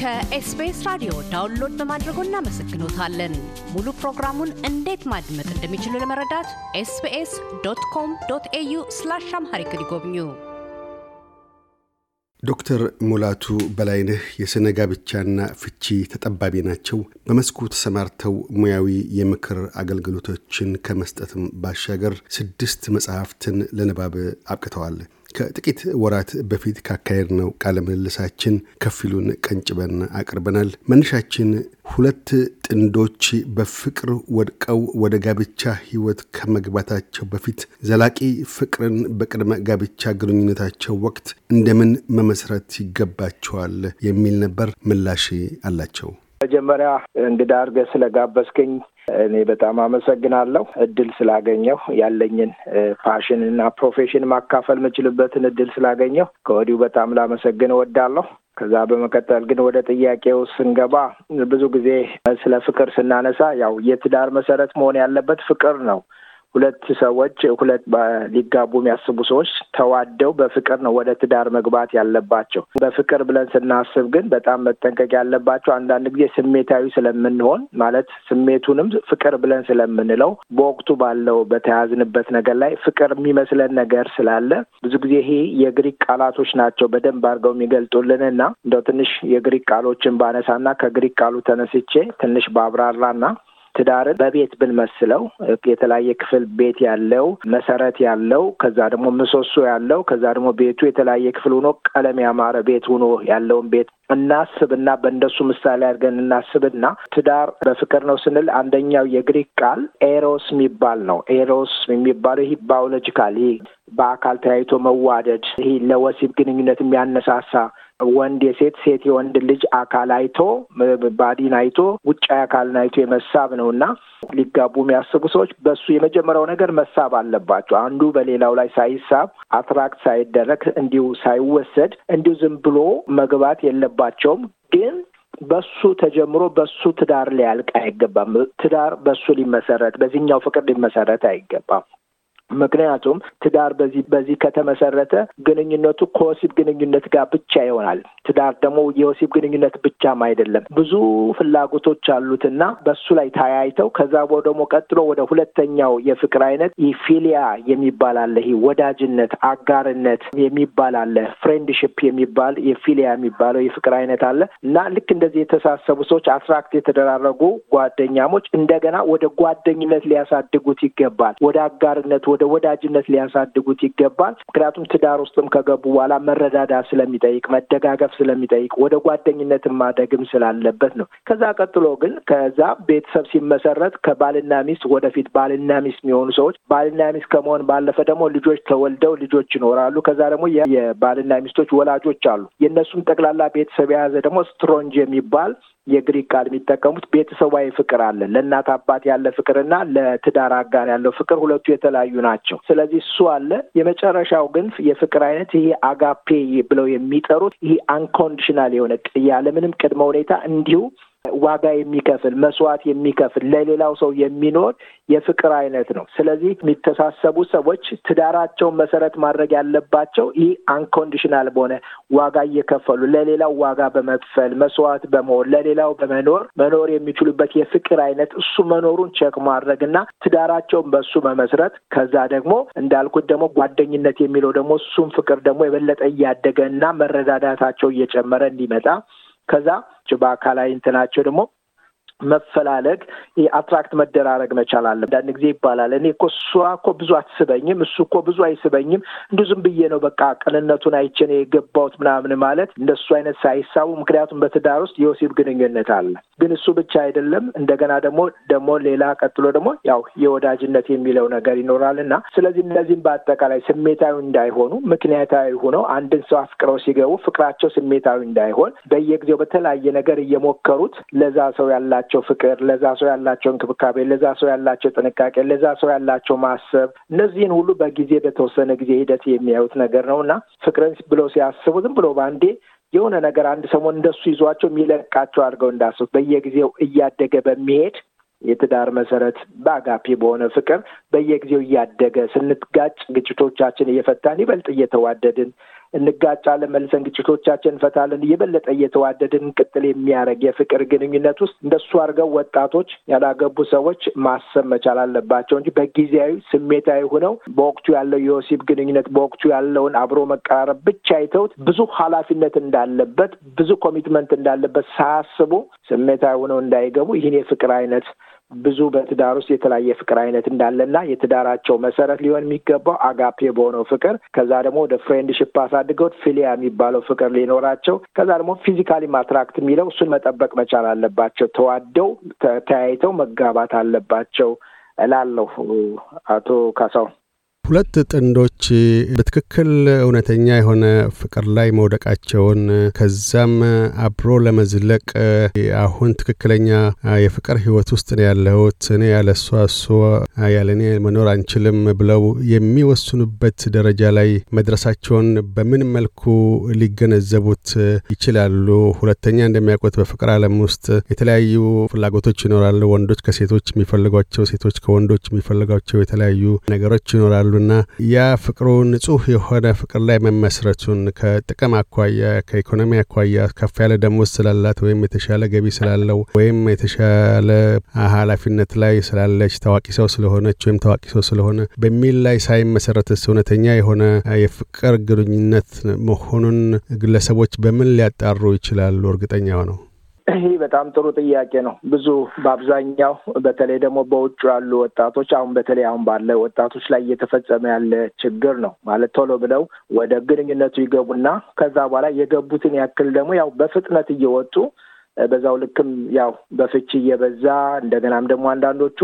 ከኤስቢኤስ ራዲዮ download በማድረግዎ እናመሰግኖታለን። ሙሉ ፕሮግራሙን እንዴት ማድመጥ እንደሚችሉ ለመረዳት ኤስቢኤስ dot com dot au slash Amharic ይጎብኙ። ዶክተር ሙላቱ በላይነህ የሥነ ጋብቻና ፍቺ ጠቢብ ናቸው። በመስኩ ተሰማርተው ሙያዊ የምክር አገልግሎቶችን ከመስጠትም ባሻገር ስድስት መጽሐፍትን ለንባብ አብቅተዋል። ከጥቂት ወራት በፊት ካካሄድ ነው ቃለ ምልልሳችን ከፊሉን ቀንጭበን አቅርበናል። መነሻችን ሁለት ጥንዶች በፍቅር ወድቀው ወደ ጋብቻ ሕይወት ከመግባታቸው በፊት ዘላቂ ፍቅርን በቅድመ ጋብቻ ግንኙነታቸው ወቅት እንደምን መመስረት ይገባቸዋል የሚል ነበር። ምላሽ አላቸው። መጀመሪያ እንግዳ አድርገህ ስለጋበዝከኝ እኔ በጣም አመሰግናለሁ። እድል ስላገኘሁ ያለኝን passion እና profession ማካፈል የምችልበትን እድል ስላገኘሁ ከወዲሁ በጣም ላመሰግን እወዳለሁ። ከዛ በመቀጠል ግን ወደ ጥያቄው ስንገባ ብዙ ጊዜ ስለ ፍቅር ስናነሳ ያው የትዳር መሰረት መሆን ያለበት ፍቅር ነው። ሁለት ሰዎች ሁለት ሊጋቡ የሚያስቡ ሰዎች ተዋደው በፍቅር ነው ወደ ትዳር መግባት ያለባቸው። በፍቅር ብለን ስናስብ ግን በጣም መጠንቀቅ ያለባቸው አንዳንድ ጊዜ ስሜታዊ ስለምንሆን ማለት ስሜቱንም ፍቅር ብለን ስለምንለው በወቅቱ ባለው በተያዝንበት ነገር ላይ ፍቅር የሚመስለን ነገር ስላለ ብዙ ጊዜ ይሄ የግሪክ ቃላቶች ናቸው በደንብ አድርገው የሚገልጡልን እና እንደው ትንሽ የግሪክ ቃሎችን ባነሳና ከግሪክ ቃሉ ተነስቼ ትንሽ ባብራራና ትዳርን በቤት ብንመስለው የተለያየ ክፍል ቤት ያለው መሰረት ያለው ከዛ ደግሞ ምሰሶ ያለው ከዛ ደግሞ ቤቱ የተለያየ ክፍል ሆኖ ቀለም ያማረ ቤት ሆኖ ያለውን ቤት እናስብና በእንደሱ ምሳሌ አድርገን እናስብና ትዳር በፍቅር ነው ስንል አንደኛው የግሪክ ቃል ኤሮስ የሚባል ነው። ኤሮስ የሚባለው ይህ biological ይህ በአካል ተያይቶ መዋደድ ይህ ለወሲብ ግንኙነት የሚያነሳሳ ወንድ የሴት ሴት የወንድ ልጅ አካል አይቶ body ን አይቶ ውጫዊ አካልን አይቶ የመሳብ ነው እና ሊጋቡ የሚያስቡ ሰዎች በሱ የመጀመሪያው ነገር መሳብ አለባቸው። አንዱ በሌላው ላይ ሳይሳብ attract ሳይደረግ እንዲሁ ሳይወሰድ እንዲሁ ዝም ብሎ መግባት የለባቸውም ግን በሱ ተጀምሮ በሱ ትዳር ሊያልቅ አይገባም። ትዳር በሱ ሊመሰረት በዚህኛው ፍቅር ሊመሰረት አይገባም። ምክንያቱም ትዳር በዚህ በዚህ ከተመሰረተ ግንኙነቱ ከወሲብ ግንኙነት ጋር ብቻ ይሆናል። ትዳር ደግሞ የወሲብ ግንኙነት ብቻም አይደለም። ብዙ ፍላጎቶች አሉትና በሱ ላይ ተያይተው ከዛ ደግሞ ቀጥሎ ወደ ሁለተኛው የፍቅር አይነት ፊሊያ የሚባል አለ። ይህ ወዳጅነት፣ አጋርነት የሚባል አለ። friendship የሚባል የፊሊያ የሚባለው የፍቅር አይነት አለ እና ልክ እንደዚህ የተሳሰቡ ሰዎች attract የተደራረጉ ጓደኛሞች እንደገና ወደ ጓደኝነት ሊያሳድጉት ይገባል። ወደ አጋርነት ወደ ወዳጅነት ሊያሳድጉት ይገባል። ምክንያቱም ትዳር ውስጥም ከገቡ በኋላ መረዳዳት ስለሚጠይቅ፣ መደጋገፍ ስለሚጠይቅ ወደ ጓደኝነትን ማደግም ስላለበት ነው። ከዛ ቀጥሎ ግን ከዛ ቤተሰብ ሲመሰረት ከባልና ሚስት ወደፊት ባልና ሚስት የሚሆኑ ሰዎች ባልና ሚስት ከመሆን ባለፈ ደግሞ ልጆች ተወልደው ልጆች ይኖራሉ። ከዛ ደግሞ የባልና ሚስቶች ወላጆች አሉ። የእነሱም ጠቅላላ ቤተሰብ የያዘ ደግሞ ስቶርጌ የሚባል የግሪክ ቃል የሚጠቀሙት ቤተሰባዊ ፍቅር አለ። ለእናት አባት ያለ ፍቅርና ለትዳር አጋር ያለው ፍቅር ሁለቱ የተለያዩ ናቸው። ስለዚህ እሱ አለ። የመጨረሻው ግን የፍቅር አይነት ይሄ አጋፔ ብለው የሚጠሩት ይሄ unconditional የሆነ ያለምንም ቅድመ ሁኔታ እንዲሁ ዋጋ የሚከፍል መስዋዕት የሚከፍል ለሌላው ሰው የሚኖር የፍቅር አይነት ነው። ስለዚህ የሚተሳሰቡ ሰዎች ትዳራቸውን መሰረት ማድረግ ያለባቸው ይህ unconditional በሆነ ዋጋ እየከፈሉ ለሌላው ዋጋ በመክፈል መስዋዕት በመሆን ለሌላው በመኖር መኖር የሚችሉበት የፍቅር አይነት እሱ መኖሩን ቸክ ማድረግ እና ትዳራቸውን በእሱ መመስረት ከዛ ደግሞ እንዳልኩት ደግሞ ጓደኝነት የሚለው ደግሞ እሱም ፍቅር ደግሞ የበለጠ እያደገ እና መረዳዳታቸው እየጨመረ እንዲመጣ ከዛ በአካላዊ እንትናቸው ደግሞ መፈላለግ አትራክት መደራረግ መቻል አለ። አንዳንድ ጊዜ ይባላል እኔ እኮ እሷ እኮ ብዙ አትስበኝም፣ እሱ እኮ ብዙ አይስበኝም፣ እንዲሁ ዝም ብዬ ነው በቃ ቅንነቱን አይቼ ነው የገባሁት ምናምን ማለት እንደሱ አይነት ሳይሳቡ። ምክንያቱም በትዳር ውስጥ የወሲብ ግንኙነት አለ። ግን እሱ ብቻ አይደለም። እንደገና ደግሞ ደግሞ ሌላ ቀጥሎ ደግሞ ያው የወዳጅነት የሚለው ነገር ይኖራል እና ስለዚህ እነዚህም በአጠቃላይ ስሜታዊ እንዳይሆኑ ምክንያታዊ ሆነው አንድን ሰው አፍቅረው ሲገቡ ፍቅራቸው ስሜታዊ እንዳይሆን በየጊዜው በተለያየ ነገር እየሞከሩት ለዛ ሰው ያላቸው ያላቸው ፍቅር፣ ለዛ ሰው ያላቸው እንክብካቤ፣ ለዛ ሰው ያላቸው ጥንቃቄ፣ ለዛ ሰው ያላቸው ማሰብ፣ እነዚህን ሁሉ በጊዜ በተወሰነ ጊዜ ሂደት የሚያዩት ነገር ነው። እና ፍቅርን ብለው ሲያስቡ ዝም ብሎ በአንዴ የሆነ ነገር አንድ ሰሞን እንደሱ ይዟቸው የሚለቃቸው አድርገው እንዳስቡት በየጊዜው እያደገ በሚሄድ የትዳር መሰረት በአጋፔ በሆነ ፍቅር በየጊዜው እያደገ ስንጋጭ ግጭቶቻችን እየፈታን ይበልጥ እየተዋደድን እንጋጫለን፣ መልሰን ግጭቶቻችን እንፈታለን። የበለጠ እየተዋደድን እንቅጥል የሚያደርግ የፍቅር ግንኙነት ውስጥ እንደሱ አድርገው ወጣቶች ያላገቡ ሰዎች ማሰብ መቻል አለባቸው እንጂ በጊዜያዊ ስሜታዊ ሆነው በወቅቱ ያለው የወሲብ ግንኙነት በወቅቱ ያለውን አብሮ መቀራረብ ብቻ አይተውት ብዙ ኃላፊነት እንዳለበት ብዙ commitment እንዳለበት ሳያስቡ ስሜታዊ ሆነው እንዳይገቡ ይህን የፍቅር አይነት ብዙ በትዳር ውስጥ የተለያየ ፍቅር አይነት እንዳለና የትዳራቸው መሰረት ሊሆን የሚገባው አጋፔ በሆነው ፍቅር ከዛ ደግሞ ወደ friendship አሳድገውት ፊሊያ የሚባለው ፍቅር ሊኖራቸው ከዛ ደግሞ physically attract የሚለው እሱን መጠበቅ መቻል አለባቸው። ተዋደው ተያይተው መጋባት አለባቸው እላለሁ። አቶ ካሳሁን ሁለት ጥንዶች በትክክል እውነተኛ የሆነ ፍቅር ላይ መውደቃቸውን ከዛም አብሮ ለመዝለቅ አሁን ትክክለኛ የፍቅር ሕይወት ውስጥ ነው ያለሁት እኔ ያለ እሷ እሷ ያለ እኔ መኖር አንችልም ብለው የሚወስኑበት ደረጃ ላይ መድረሳቸውን በምን መልኩ ሊገነዘቡት ይችላሉ? ሁለተኛ እንደሚያውቁት በፍቅር ዓለም ውስጥ የተለያዩ ፍላጎቶች ይኖራሉ። ወንዶች ከሴቶች የሚፈልጓቸው፣ ሴቶች ከወንዶች የሚፈልጓቸው የተለያዩ ነገሮች ይኖራሉ እና ያ ፍቅሩ ንጹህ የሆነ ፍቅር ላይ መመስረቱን ከጥቅም አኳያ ከኢኮኖሚ አኳያ ከፍ ያለ ደሞዝ ስላላት ወይም የተሻለ ገቢ ስላለው ወይም የተሻለ ኃላፊነት ላይ ስላለች ታዋቂ ሰው ስለሆነች ወይም ታዋቂ ሰው ስለሆነ በሚል ላይ ሳይመሰረትስ እውነተኛ የሆነ የፍቅር ግንኙነት መሆኑን ግለሰቦች በምን ሊያጣሩ ይችላሉ? እርግጠኛ ሆነው ይህ በጣም ጥሩ ጥያቄ ነው። ብዙ በአብዛኛው በተለይ ደግሞ በውጭ ያሉ ወጣቶች አሁን በተለይ አሁን ባለ ወጣቶች ላይ እየተፈጸመ ያለ ችግር ነው ማለት ቶሎ ብለው ወደ ግንኙነቱ ይገቡና ከዛ በኋላ የገቡትን ያክል ደግሞ ያው በፍጥነት እየወጡ በዛው ልክም ያው በፍቺ እየበዛ እንደገናም ደግሞ አንዳንዶቹ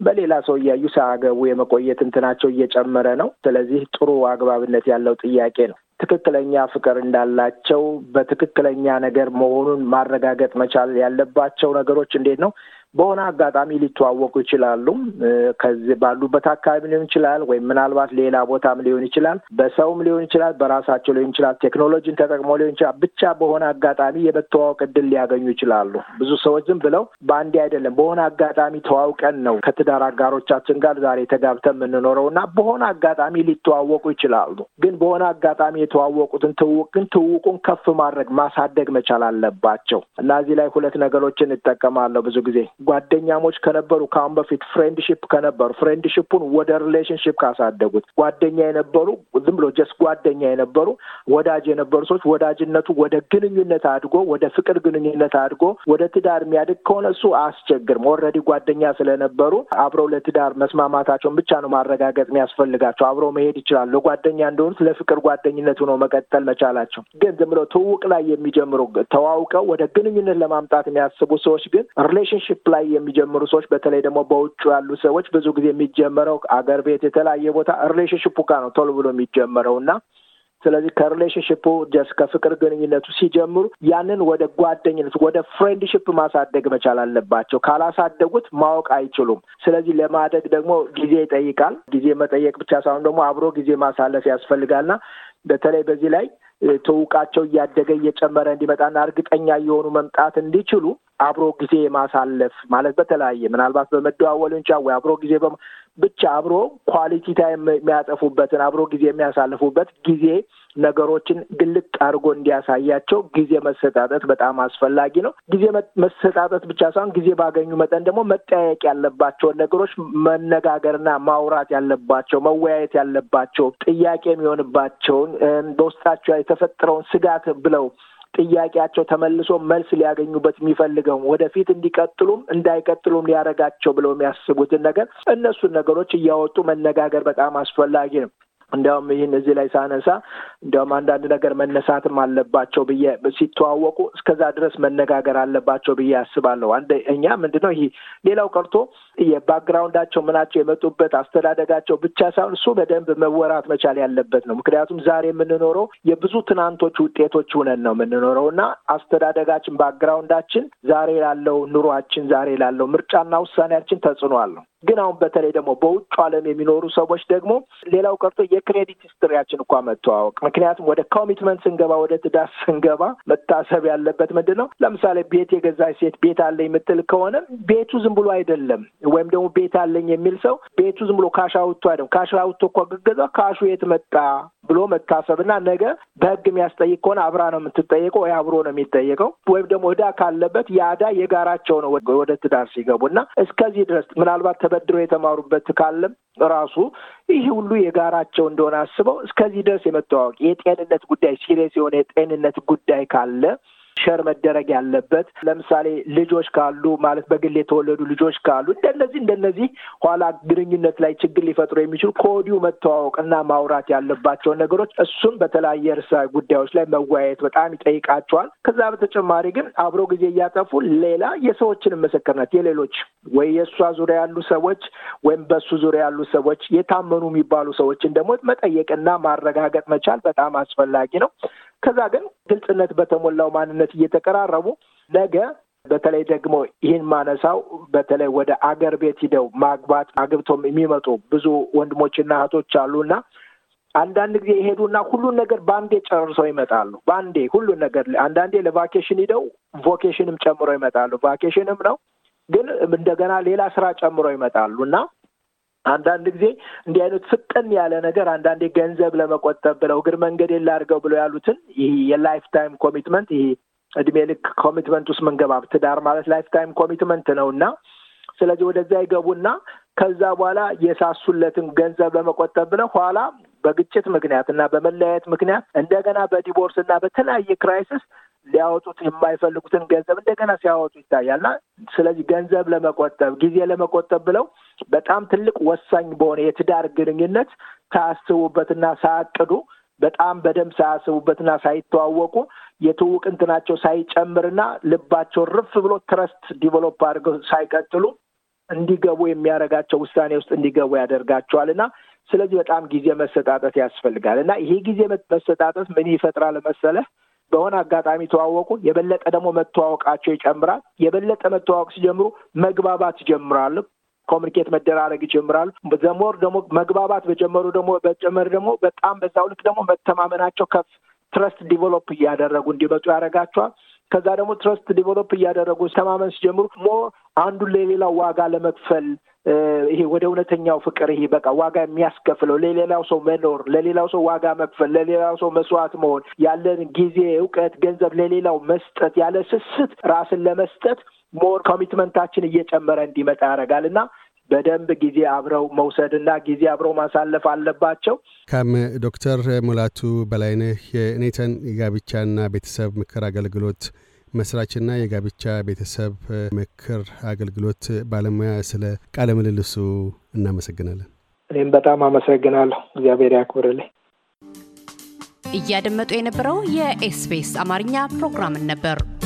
በሌላ ሰው እያዩ ሳያገቡ የመቆየት እንትናቸው እየጨመረ ነው። ስለዚህ ጥሩ አግባብነት ያለው ጥያቄ ነው። ትክክለኛ ፍቅር እንዳላቸው በትክክለኛ ነገር መሆኑን ማረጋገጥ መቻል ያለባቸው ነገሮች እንዴት ነው? በሆነ አጋጣሚ ሊተዋወቁ ይችላሉ። ከዚህ ባሉበት አካባቢ ሊሆን ይችላል፣ ወይም ምናልባት ሌላ ቦታም ሊሆን ይችላል፣ በሰውም ሊሆን ይችላል፣ በራሳቸው ሊሆን ይችላል፣ ቴክኖሎጂን ተጠቅመው ሊሆን ይችላል። ብቻ በሆነ አጋጣሚ የመተዋወቅ እድል ሊያገኙ ይችላሉ። ብዙ ሰዎች ዝም ብለው በአንዴ አይደለም፣ በሆነ አጋጣሚ ተዋውቀን ነው ከትዳር አጋሮቻችን ጋር ዛሬ ተጋብተን የምንኖረው እና በሆነ አጋጣሚ ሊተዋወቁ ይችላሉ። ግን በሆነ አጋጣሚ የተዋወቁትን ትውውቅ ግን ትውውቁን ከፍ ማድረግ ማሳደግ መቻል አለባቸው እና እዚህ ላይ ሁለት ነገሮችን እጠቀማለሁ ብዙ ጊዜ ጓደኛሞች ከነበሩ ከአሁን በፊት friendship ከነበሩ friendship ኡን ወደ relationship ካሳደጉት ጓደኛ የነበሩ ዝም ብሎ just ጓደኛ የነበሩ ወዳጅ የነበሩ ሰዎች ወዳጅነቱ ወደ ግንኙነት አድጎ ወደ ፍቅር ግንኙነት አድጎ ወደ ትዳር የሚያድግ ከሆነ እሱ አያስቸግርም። already ጓደኛ ስለነበሩ አብረው ለትዳር መስማማታቸውን ብቻ ነው ማረጋገጥ የሚያስፈልጋቸው። አብረው መሄድ ይችላሉ። ለጓደኛ እንደሆኑት ለፍቅር ጓደኝነቱ ነው መቀጠል መቻላቸው። ግን ዝም ብሎ ትውውቅ ላይ የሚጀምሩ ተዋውቀው ወደ ግንኙነት ለማምጣት የሚያስቡ ሰዎች ግን relationship ላይ የሚጀምሩ ሰዎች በተለይ ደግሞ በውጭ ያሉ ሰዎች ብዙ ጊዜ የሚጀመረው አገር ቤት የተለያየ ቦታ relationship ኡ ጋር ነው ቶሎ ብሎ የሚጀመረው እና ስለዚህ ከ relationship ኡ just ከፍቅር ግንኙነቱ ሲጀምሩ ያንን ወደ ጓደኝነት ወደ friendship ማሳደግ መቻል አለባቸው። ካላሳደጉት ማወቅ አይችሉም። ስለዚህ ለማደግ ደግሞ ጊዜ ይጠይቃል። ጊዜ መጠየቅ ብቻ ሳይሆን ደግሞ አብሮ ጊዜ ማሳለፍ ያስፈልጋልና በተለይ በዚህ ላይ ትውውቃቸው እያደገ እየጨመረ እንዲመጣና እርግጠኛ እየሆኑ መምጣት እንዲችሉ አብሮ ጊዜ ማሳለፍ ማለት በተለያየ ምናልባት በመደዋወል እንቻ ወይ አብሮ ጊዜ ብቻ አብሮ quality time የሚያሳልፉበትን አብሮ ጊዜ የሚያሳልፉበት ጊዜ ነገሮችን ግልጥ አድርጎ እንዲያሳያቸው ጊዜ መሰጣጠት በጣም አስፈላጊ ነው። ጊዜ መሰጣጠት ብቻ ሳይሆን ጊዜ ባገኙ መጠን ደግሞ መጠያየቅ ያለባቸውን ነገሮች መነጋገርና ማውራት ያለባቸው መወያየት ያለባቸው ጥያቄ የሚሆንባቸውን በውስጣቸው የተፈጠረውን ስጋት ብለው ጥያቄያቸው ተመልሶ መልስ ሊያገኙበት የሚፈልገው ወደፊት እንዲቀጥሉም እንዳይቀጥሉም ሊያደርጋቸው ብለው የሚያስቡትን ነገር እነሱን ነገሮች እያወጡ መነጋገር በጣም አስፈላጊ ነው። እንዲያውም ይህን እዚህ ላይ ሳነሳ እንዲያውም አንዳንድ ነገር መነሳትም አለባቸው ብዬ ሲተዋወቁ እስከዛ ድረስ መነጋገር አለባቸው ብዬ አስባለሁ። አንደ እኛ ምንድን ነው ይህ ሌላው ቀርቶ የ background ኣቸው ምናቸው የመጡበት አስተዳደጋቸው ብቻ ሳይሆን እሱ በደንብ መወራት መቻል ያለበት ነው። ምክንያቱም ዛሬ የምንኖረው የብዙ ትናንቶች ውጤቶች ሁነን ነው የምንኖረው እና አስተዳደጋችን background ኣችን ዛሬ ላለው ኑሯችን ዛሬ ላለው ምርጫና ውሳኔያችን ተጽዕኖ አለው። ግን አሁን በተለይ ደግሞ በውጭ ዓለም የሚኖሩ ሰዎች ደግሞ ሌላው ቀርቶ የ credit history ያችን እንኳ መተዋወቅ ምክንያቱም ወደ commitment ስንገባ፣ ወደ ትዳር ስንገባ መታሰብ ያለበት ምንድን ነው? ለምሳሌ ቤት የገዛች ሴት ቤት አለኝ የምትል ከሆነ ቤቱ ዝም ብሎ አይደለም። ወይም ደግሞ ቤት አለኝ የሚል ሰው ቤቱ ዝም ብሎ cash አውጥቶ አይደለም። cash አውጥቶ እኮ ገዛ cash ኡ የት መጣ ብሎ መታሰብና ነገ በህግ የሚያስጠይቅ ከሆነ አብራ ነው የምትጠየቀው ወይ አብሮ ነው የሚጠየቀው። ወይም ደግሞ እዳ ካለበት የዕዳ የጋራቸው ነው ወደ ትዳር ሲገቡ እና እስከዚህ ድረስ ምናልባት ተበድሮ የተማሩበት ካለም ራሱ ይህ ሁሉ የጋራቸው እንደሆነ አስበው እስከዚህ ድረስ የመተዋወቅ የጤንነት ጉዳይ serious የሆነ የጤንነት ጉዳይ ካለ ሸር መደረግ ያለበት ለምሳሌ ልጆች ካሉ ማለት በግል የተወለዱ ልጆች ካሉ እንደነዚህ እንደነዚህ ኋላ ግንኙነት ላይ ችግር ሊፈጥሩ የሚችሉ ከወዲሁ መተዋወቅና ማውራት ያለባቸውን ነገሮች እሱም በተለያየ ርዕሰ ጉዳዮች ላይ መወያየት በጣም ይጠይቃቸዋል። ከዛ በተጨማሪ ግን አብሮ ጊዜ እያጠፉ ሌላ የሰዎችን ምስክርነት የሌሎች ወይ የእሷ ዙሪያ ያሉ ሰዎች ወይም በሱ ዙሪያ ያሉ ሰዎች የታመኑ የሚባሉ ሰዎችን ደግሞ መጠየቅና ማረጋገጥ መቻል በጣም አስፈላጊ ነው። ከዛ ግን ግልጽነት በተሞላው ማንነት እየተቀራረቡ ነገ በተለይ ደግሞ ይህን ማነሳው በተለይ ወደ አገር ቤት ሂደው ማግባት አግብቶም የሚመጡ ብዙ ወንድሞችና እህቶች አሉና አንዳንድ ጊዜ ይሄዱና ሁሉን ነገር በአንዴ ጨርሰው ይመጣሉ። በአንዴ ሁሉን ነገር አንዳንዴ ለቫኬሽን ሂደው ቮኬሽንም ጨምሮ ይመጣሉ። ቫኬሽንም ነው ግን እንደገና ሌላ ስራ ጨምሮ ይመጣሉ እና አንዳንድ ጊዜ እንዲህ አይነት ፍጥን ያለ ነገር አንዳንዴ ገንዘብ ለመቆጠብ ብለው እግረ መንገድ ላድርገው ብለው ያሉትን ይህ የ lifetime commitment ይሄ እድሜ ልክ commitment ውስጥ መንገባ ትዳር ማለት lifetime commitment ነው እና ስለዚህ ወደዛ ይገቡና ከዛ በኋላ የሳሱለትን ገንዘብ ለመቆጠብ ብለው ኋላ በግጭት ምክንያት እና በመለያየት ምክንያት እንደገና በ divorce እና በተለያየ crisis ሊያወጡት የማይፈልጉትን ገንዘብ እንደገና ሲያወጡ ይታያልና ስለዚህ ገንዘብ ለመቆጠብ ጊዜ ለመቆጠብ ብለው በጣም ትልቅ ወሳኝ በሆነ የትዳር ግንኙነት ሳያስቡበትና ሳያቅዱ በጣም በደንብ ሳያስቡበትና ሳይተዋወቁ የትውውቅ እንትናቸው ሳይጨምርና ልባቸው ርፍ ብሎ trust develop አድርገው ሳይቀጥሉ እንዲገቡ የሚያደርጋቸው ውሳኔ ውስጥ እንዲገቡ ያደርጋቸዋል እና ስለዚህ በጣም ጊዜ መሰጣጣት ያስፈልጋል እና ይሄ ጊዜ መሰጣጠት ምን ይፈጥራል መሰለህ? በሆነ አጋጣሚ ተዋወቁ። የበለጠ ደግሞ መተዋወቃቸው ይጨምራል። የበለጠ መተዋወቅ ሲጀምሩ መግባባት ይጀምራሉ። communicate መደራረግ ይጀምራሉ። the more ደግሞ መግባባት በጀመሩ ደግሞ በጨመር ደግሞ በጣም በዛው ልክ ደግሞ መተማመናቸው ከፍ trust develop እያደረጉ እንዲመጡ ያደርጋቸዋል። ከዛ ደግሞ trust develop እያደረጉ ተማመን ሲጀምሩ more አንዱን ለሌላው ዋጋ ለመክፈል ይሄ ወደ እውነተኛው ፍቅር ይሄ በቃ ዋጋ የሚያስከፍለው ለሌላው ሰው መኖር፣ ለሌላው ሰው ዋጋ መክፈል፣ ለሌላው ሰው መስዋዕት መሆን፣ ያለን ጊዜ፣ እውቀት፣ ገንዘብ ለሌላው መስጠት፣ ያለ ስስት ራስን ለመስጠት more commitment ኣችን እየጨመረ እንዲመጣ ያደርጋል እና በደንብ ጊዜ አብረው መውሰድና ጊዜ አብረው ማሳለፍ አለባቸው። ካም ዶክተር ሙላቱ በላይነህ የኔተን የጋብቻና ቤተሰብ ምክር አገልግሎት መስራችና የጋብቻ ቤተሰብ ምክር አገልግሎት ባለሙያ፣ ስለ ቃለ ምልልሱ እናመሰግናለን። እኔም በጣም አመሰግናለሁ። እግዚአብሔር ያክብርልኝ። እያደመጡ የነበረው የኤስቢኤስ አማርኛ ፕሮግራምን ነበር።